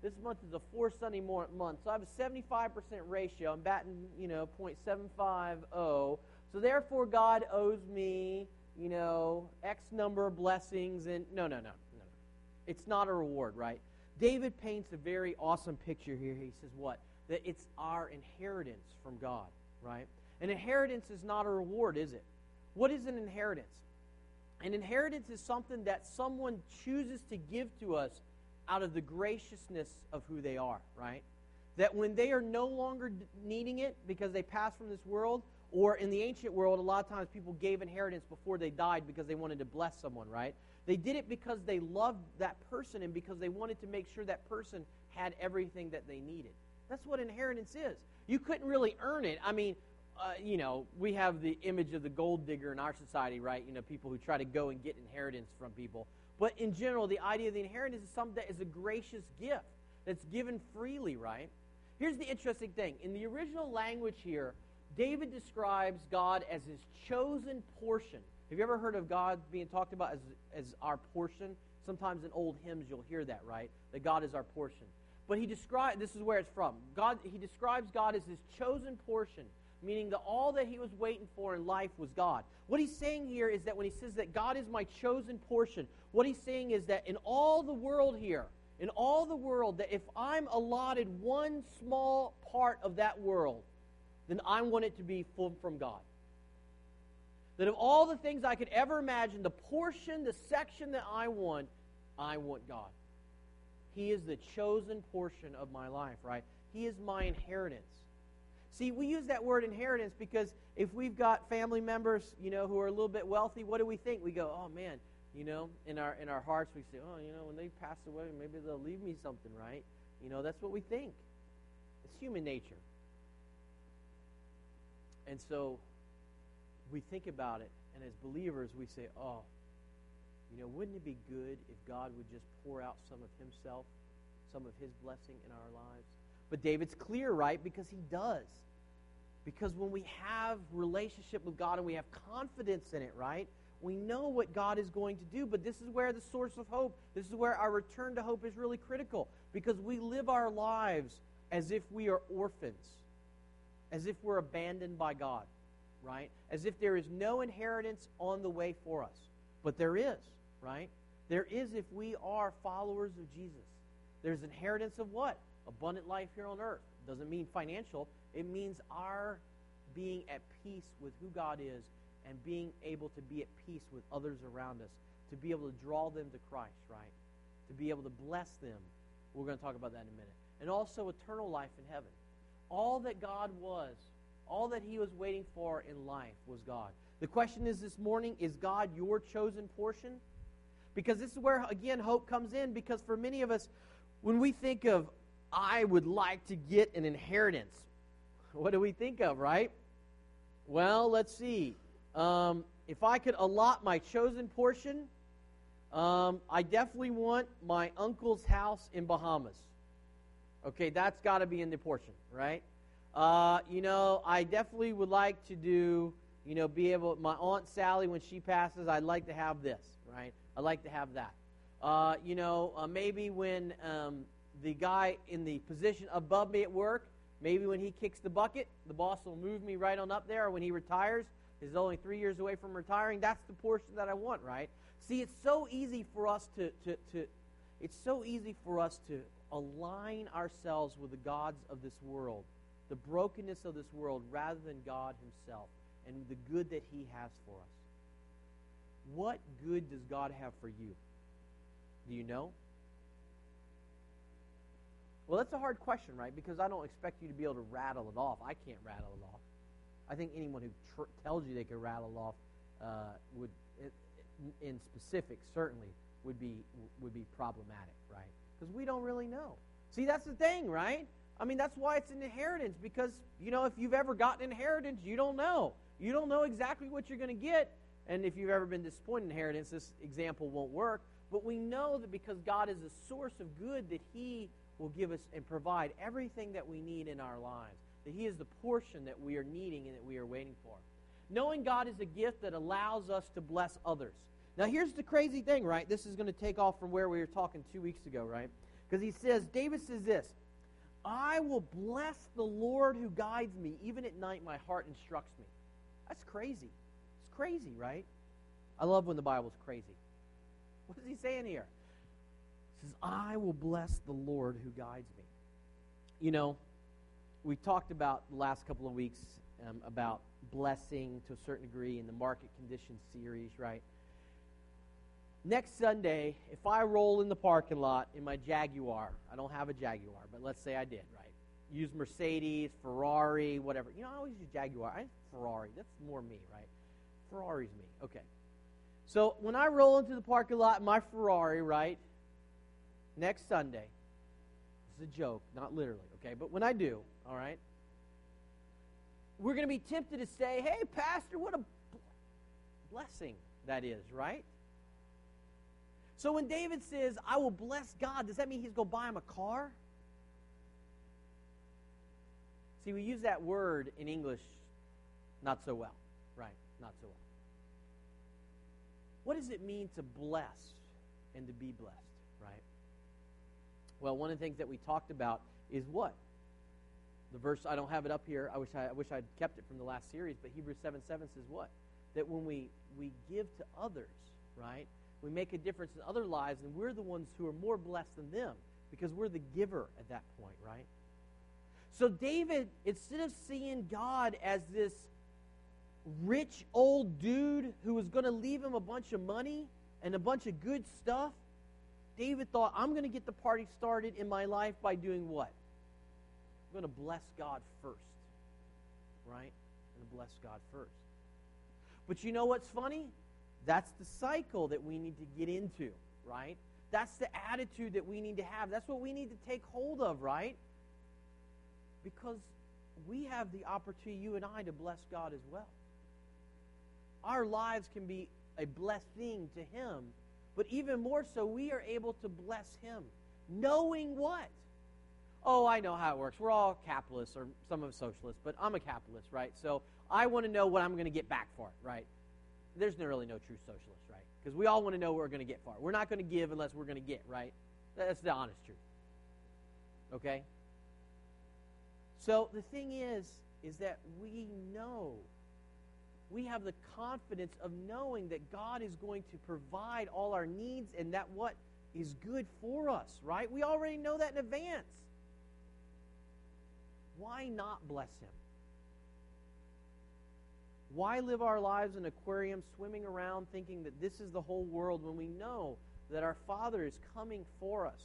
this month is a four Sunday month, so I have a 75% ratio. I'm batting, you know, .750. So therefore, God owes me, you know, X number of blessings. And no, no, no, no, no. It's not a reward, right? David paints a very awesome picture here. He says, what? That it's our inheritance from God, right? An inheritance is not a reward, is it? What is an inheritance? An inheritance is something that someone chooses to give to us out of the graciousness of who they are, right? That when they are no longer needing it because they pass from this world, or in the ancient world, a lot of times people gave inheritance before they died because they wanted to bless someone, right? They did it because they loved that person and because they wanted to make sure that person had everything that they needed. That's what inheritance is. You couldn't really earn it. I mean, uh, you know, we have the image of the gold digger in our society, right? You know, people who try to go and get inheritance from people. But in general, the idea of the inheritance is something that is a gracious gift that's given freely, right? Here's the interesting thing. In the original language here, David describes God as his chosen portion. Have you ever heard of God being talked about as, as our portion? Sometimes in old hymns you'll hear that, right? That God is our portion. But he describes this is where it's from. God he describes God as his chosen portion, meaning that all that he was waiting for in life was God. What he's saying here is that when he says that God is my chosen portion, what he's saying is that in all the world here, in all the world, that if I'm allotted one small part of that world, then I want it to be full from God. That of all the things I could ever imagine, the portion, the section that I want, I want God. He is the chosen portion of my life, right? He is my inheritance. See, we use that word inheritance because if we've got family members, you know, who are a little bit wealthy, what do we think? We go, "Oh man, you know, in our in our hearts we say, "Oh, you know, when they pass away, maybe they'll leave me something, right?" You know, that's what we think. It's human nature. And so we think about it, and as believers, we say, oh, you know, wouldn't it be good if God would just pour out some of Himself, some of His blessing in our lives? But David's clear, right? Because he does. Because when we have relationship with God and we have confidence in it, right? We know what God is going to do, but this is where the source of hope, this is where our return to hope is really critical because we live our lives as if we are orphans, as if we're abandoned by God, right? As if there is no inheritance on the way for us. But there is, right? There is if we are followers of Jesus. There's inheritance of what? Abundant life here on earth. Doesn't mean financial, it means our being at peace with who God is and being able to be at peace with others around us, to be able to draw them to Christ, right? To be able to bless them. We're going to talk about that in a minute. And also eternal life in heaven. All that God was, all that He was waiting for in life was God. The question is this morning is God your chosen portion? Because this is where, again, hope comes in. Because for many of us, when we think of, I would like to get an inheritance, what do we think of, right? Well, let's see. Um, if I could allot my chosen portion, um, I definitely want my uncle's house in Bahamas. Okay, that's got to be in the portion, right? Uh, you know, I definitely would like to do, you know, be able, my Aunt Sally, when she passes, I'd like to have this, right? I'd like to have that. Uh, you know, uh, maybe when um, the guy in the position above me at work, maybe when he kicks the bucket, the boss will move me right on up there, or when he retires, is only three years away from retiring, that's the portion that I want, right? See, it's so easy for us to, to, to it's so easy for us to align ourselves with the gods of this world, the brokenness of this world, rather than God Himself and the good that He has for us. What good does God have for you? Do you know? Well, that's a hard question, right? Because I don't expect you to be able to rattle it off. I can't rattle it off. I think anyone who tr- tells you they can rattle off uh, would, in specific, certainly would be would be problematic, right? Because we don't really know. See, that's the thing, right? I mean, that's why it's an inheritance. Because you know, if you've ever gotten inheritance, you don't know. You don't know exactly what you're going to get. And if you've ever been disappointed in inheritance, this example won't work. But we know that because God is a source of good, that He will give us and provide everything that we need in our lives that He is the portion that we are needing and that we are waiting for. Knowing God is a gift that allows us to bless others. Now, here's the crazy thing, right? This is going to take off from where we were talking two weeks ago, right? Because he says, David says this I will bless the Lord who guides me. Even at night, my heart instructs me. That's crazy. It's crazy, right? I love when the Bible's crazy. What is he saying here? Says, I will bless the Lord who guides me. You know, we talked about the last couple of weeks um, about blessing to a certain degree in the market conditions series, right? Next Sunday, if I roll in the parking lot in my Jaguar, I don't have a Jaguar, but let's say I did, right? Use Mercedes, Ferrari, whatever. You know, I always use Jaguar. I Ferrari. That's more me, right? Ferrari's me. Okay. So when I roll into the parking lot in my Ferrari, right? Next Sunday, this is a joke, not literally, okay? But when I do, all right? We're going to be tempted to say, hey, Pastor, what a blessing that is, right? So when David says, I will bless God, does that mean he's going to buy him a car? See, we use that word in English not so well, right? Not so well. What does it mean to bless and to be blessed? Well, one of the things that we talked about is what? The verse, I don't have it up here. I wish I, I wish I'd kept it from the last series, but Hebrews 7 7 says what? That when we, we give to others, right, we make a difference in other lives, and we're the ones who are more blessed than them because we're the giver at that point, right? So, David, instead of seeing God as this rich old dude who was going to leave him a bunch of money and a bunch of good stuff, David thought, I'm going to get the party started in my life by doing what? I'm going to bless God first. Right? To bless God first. But you know what's funny? That's the cycle that we need to get into, right? That's the attitude that we need to have. That's what we need to take hold of, right? Because we have the opportunity, you and I, to bless God as well. Our lives can be a blessing to Him, but even more so, we are able to bless Him. Knowing what? oh, I know how it works. We're all capitalists, or some of us socialists, but I'm a capitalist, right? So I want to know what I'm going to get back for it, right? There's no, really no true socialist, right? Because we all want to know what we're going to get for it. We're not going to give unless we're going to get, right? That's the honest truth. Okay? So the thing is, is that we know, we have the confidence of knowing that God is going to provide all our needs and that what is good for us, right? We already know that in advance. Why not bless Him? Why live our lives in aquarium swimming around thinking that this is the whole world when we know that our Father is coming for us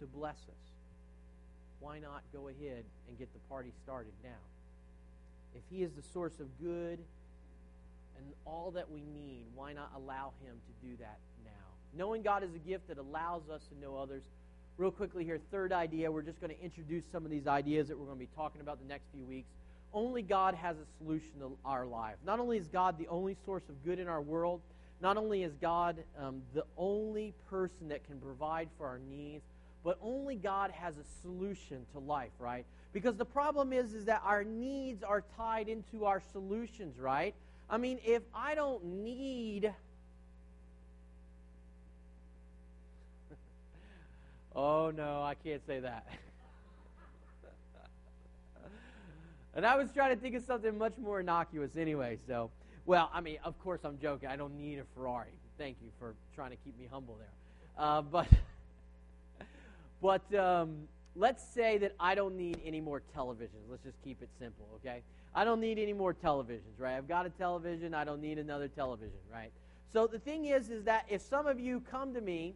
to bless us? Why not go ahead and get the party started now? If He is the source of good and all that we need, why not allow Him to do that now? Knowing God is a gift that allows us to know others. Real quickly here, third idea, we're just going to introduce some of these ideas that we're going to be talking about the next few weeks only God has a solution to our life. Not only is God the only source of good in our world, not only is God um, the only person that can provide for our needs, but only God has a solution to life, right? Because the problem is, is that our needs are tied into our solutions, right? I mean, if I don't need. oh no, I can't say that. And I was trying to think of something much more innocuous anyway. So, well, I mean, of course I'm joking. I don't need a Ferrari. Thank you for trying to keep me humble there. Uh, but, but um, let's say that I don't need any more televisions. Let's just keep it simple, okay? I don't need any more televisions, right? I've got a television. I don't need another television, right? So the thing is, is that if some of you come to me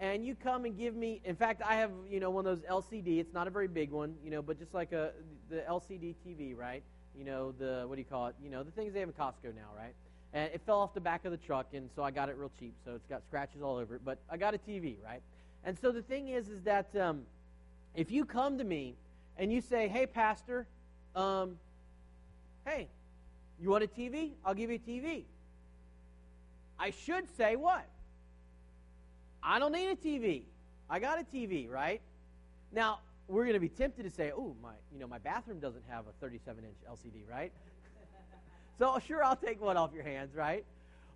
and you come and give me in fact i have you know one of those lcd it's not a very big one you know but just like a the lcd tv right you know the what do you call it you know the things they have in costco now right and it fell off the back of the truck and so i got it real cheap so it's got scratches all over it but i got a tv right and so the thing is is that um, if you come to me and you say hey pastor um, hey you want a tv i'll give you a tv i should say what I don't need a TV. I got a TV, right? Now, we're going to be tempted to say, "Oh, my, you know, my bathroom doesn't have a 37-inch LCD, right?" so, sure, I'll take one off your hands, right?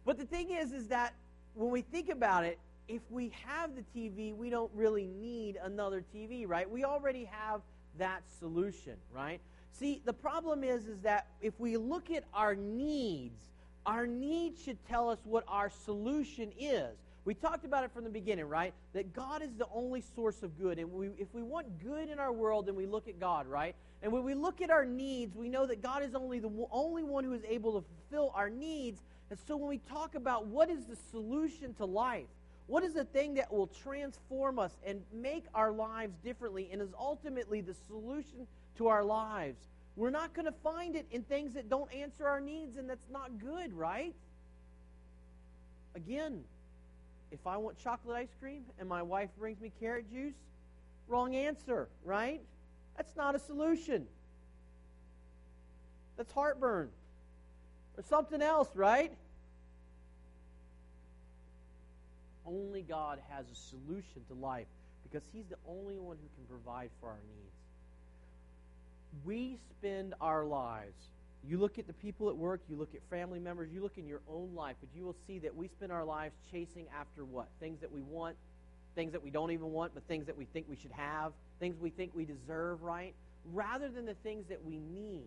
But the thing is is that when we think about it, if we have the TV, we don't really need another TV, right? We already have that solution, right? See, the problem is is that if we look at our needs, our needs should tell us what our solution is. We talked about it from the beginning, right? That God is the only source of good. And we, if we want good in our world, then we look at God, right? And when we look at our needs, we know that God is only the only one who is able to fulfill our needs. And so when we talk about what is the solution to life, what is the thing that will transform us and make our lives differently and is ultimately the solution to our lives? We're not going to find it in things that don't answer our needs and that's not good, right? Again, if I want chocolate ice cream and my wife brings me carrot juice, wrong answer, right? That's not a solution. That's heartburn or something else, right? Only God has a solution to life because He's the only one who can provide for our needs. We spend our lives you look at the people at work, you look at family members, you look in your own life, but you will see that we spend our lives chasing after what? Things that we want, things that we don't even want, but things that we think we should have, things we think we deserve, right? Rather than the things that we need.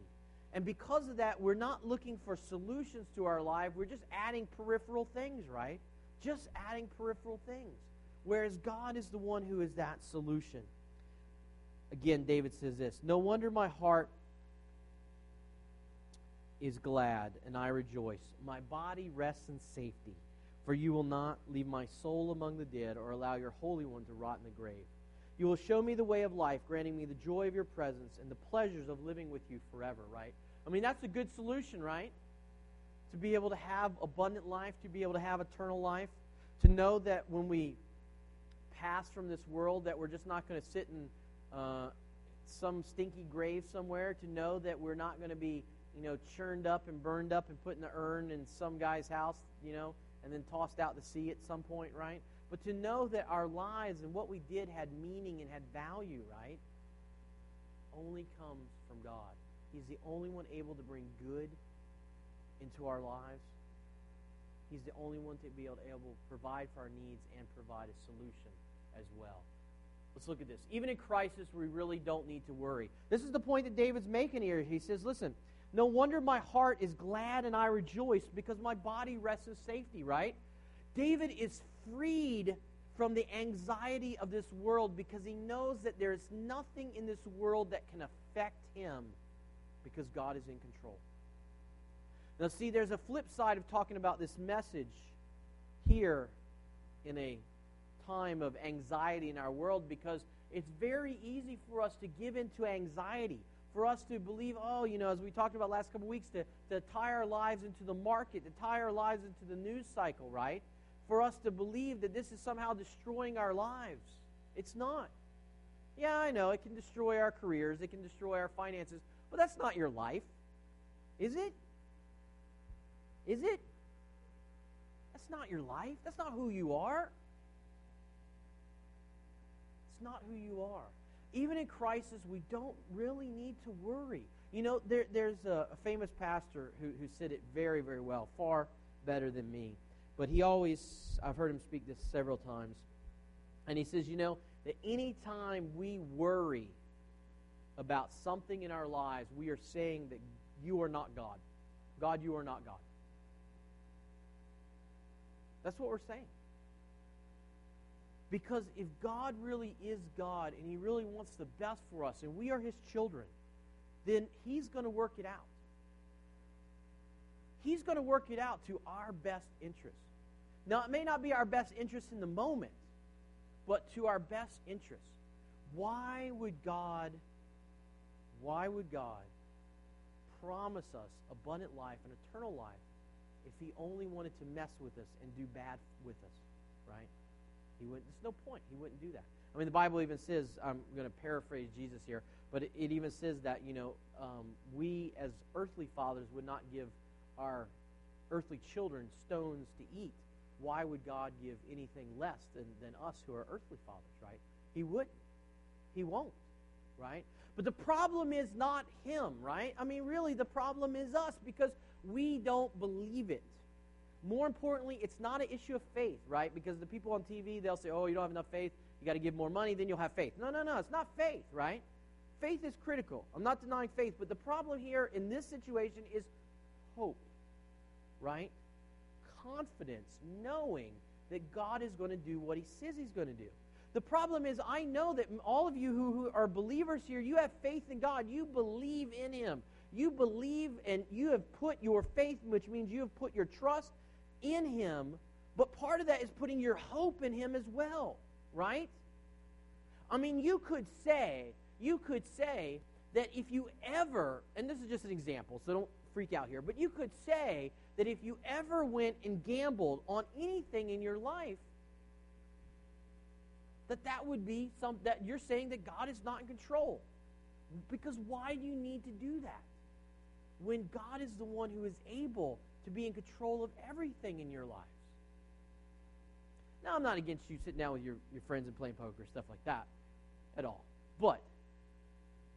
And because of that, we're not looking for solutions to our life. We're just adding peripheral things, right? Just adding peripheral things. Whereas God is the one who is that solution. Again, David says this No wonder my heart is glad, and I rejoice. My body rests in safety, for you will not leave my soul among the dead or allow your Holy One to rot in the grave. You will show me the way of life, granting me the joy of your presence and the pleasures of living with you forever, right? I mean, that's a good solution, right? To be able to have abundant life, to be able to have eternal life, to know that when we pass from this world that we're just not going to sit in uh, some stinky grave somewhere, to know that we're not going to be you know, churned up and burned up and put in the urn in some guy's house, you know, and then tossed out to sea at some point, right? but to know that our lives and what we did had meaning and had value, right? Only comes from God. He's the only one able to bring good into our lives. He's the only one to be able to able provide for our needs and provide a solution as well. Let's look at this. Even in crisis, we really don't need to worry. This is the point that David's making here. He says, Listen, no wonder my heart is glad and I rejoice because my body rests in safety, right? David is freed from the anxiety of this world because he knows that there is nothing in this world that can affect him because God is in control. Now, see, there's a flip side of talking about this message here in a time of anxiety in our world because it's very easy for us to give into anxiety for us to believe, oh, you know, as we talked about last couple weeks, to, to tie our lives into the market, to tie our lives into the news cycle, right? For us to believe that this is somehow destroying our lives. It's not. Yeah, I know, it can destroy our careers, it can destroy our finances, but that's not your life. Is it? Is it? That's not your life. That's not who you are. It's not who you are even in crisis, we don't really need to worry. You know, there, there's a, a, famous pastor who, who said it very, very well, far better than me. But he always, I've heard him speak this several times. And he says, you know, that anytime we worry about something in our lives, we are saying that you are not God. God, you are not God. That's what we're saying. Because if God really is God and He really wants the best for us and we are His children, then He's going to work it out. He's going to work it out to our best interest. Now, it may not be our best interest in the moment, but to our best interest. Why would God, why would God promise us abundant life and eternal life if He only wanted to mess with us and do bad with us, right? He wouldn't. There's no point. He wouldn't do that. I mean, the Bible even says. I'm going to paraphrase Jesus here, but it, it even says that you know um, we as earthly fathers would not give our earthly children stones to eat. Why would God give anything less than, than us who are earthly fathers, right? He wouldn't. He won't, right? But the problem is not him, right? I mean, really, the problem is us because we don't believe it. More importantly, it's not an issue of faith, right? Because the people on TV, they'll say, oh, you don't have enough faith. You got to give more money, then you'll have faith. No, no, no. It's not faith, right? Faith is critical. I'm not denying faith, but the problem here in this situation is hope, right? Confidence, knowing that God is going to do what he says he's going to do. The problem is, I know that all of you who, who are believers here, you have faith in God. You believe in him. You believe and you have put your faith, which means you have put your trust in him, but part of that is putting your hope in him as well, right? I mean, you could say, you could say that if you ever, and this is just an example, so don't freak out here, but you could say that if you ever went and gambled on anything in your life, that that would be some that you're saying that God is not in control. Because why do you need to do that? When God is the one who is able to be in control of everything in your lives. Now, I'm not against you sitting down with your, your friends and playing poker, stuff like that, at all. But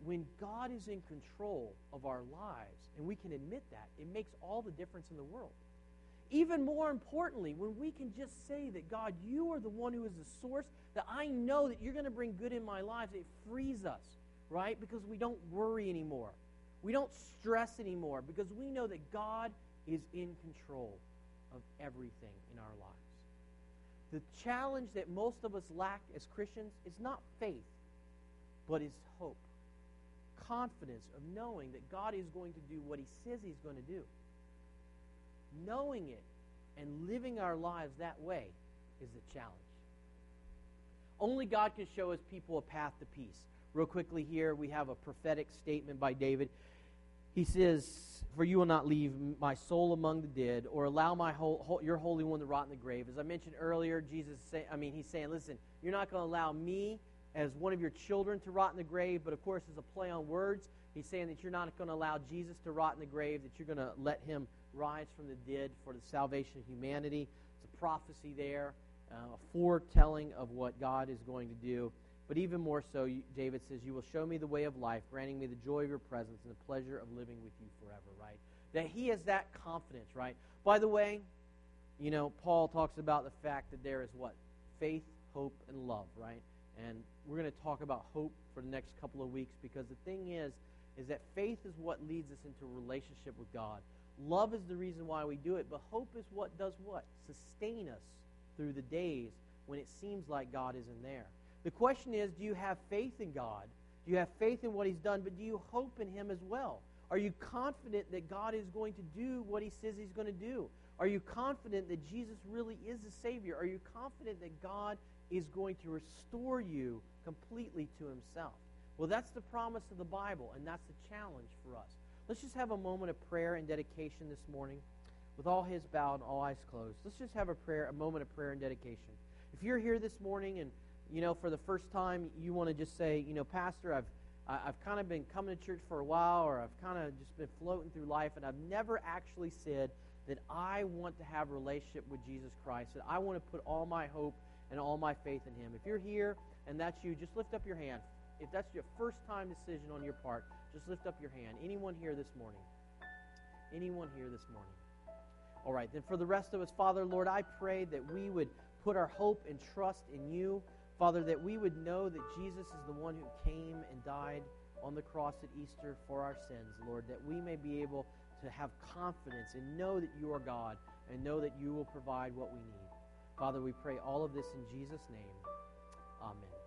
when God is in control of our lives, and we can admit that, it makes all the difference in the world. Even more importantly, when we can just say that, God, you are the one who is the source, that I know that you're going to bring good in my lives, it frees us, right? Because we don't worry anymore. We don't stress anymore because we know that God is in control of everything in our lives. The challenge that most of us lack as Christians is not faith, but is hope. Confidence of knowing that God is going to do what he says he's going to do. Knowing it and living our lives that way is the challenge. Only God can show his people a path to peace. Real quickly here, we have a prophetic statement by David. He says, For you will not leave my soul among the dead, or allow my whole, your Holy One to rot in the grave. As I mentioned earlier, Jesus, say, I mean, he's saying, Listen, you're not going to allow me as one of your children to rot in the grave, but of course, as a play on words, he's saying that you're not going to allow Jesus to rot in the grave, that you're going to let him rise from the dead for the salvation of humanity. It's a prophecy there. uh, foretelling of what God is going to do. But even more so, David says, You will show me the way of life, granting me the joy of your presence and the pleasure of living with you forever, right? That he has that confidence, right? By the way, you know, Paul talks about the fact that there is what? Faith, hope, and love, right? And we're going to talk about hope for the next couple of weeks because the thing is, is that faith is what leads us into a relationship with God. Love is the reason why we do it, but hope is what does what? Sustain us through the days when it seems like God isn't there. The question is, do you have faith in God? Do you have faith in what He's done, but do you hope in Him as well? Are you confident that God is going to do what He says He's going to do? Are you confident that Jesus really is the Savior? Are you confident that God is going to restore you completely to Himself? Well, that's the promise of the Bible, and that's the challenge for us. Let's just have a moment of prayer and dedication this morning with all heads bowed and all eyes closed. Let's just have a prayer, a moment of prayer and dedication. If you're here this morning and you know for the first time you want to just say, you know, Pastor, I've I've kind of been coming to church for a while, or I've kind of just been floating through life, and I've never actually said that I want to have a relationship with Jesus Christ, that I want to put all my hope and all my faith in Him. If you're here and that's you, just lift up your hand. If that's your first time decision on your part, just lift up your hand. Anyone here this morning? Anyone here this morning? All right, then for the rest of us, Father, Lord, I pray that we would put our hope and trust in you. Father, that we would know that Jesus is the one who came and died on the cross at Easter for our sins, Lord, that we may be able to have confidence and know that you are God and know that you will provide what we need. Father, we pray all of this in Jesus' name. Amen.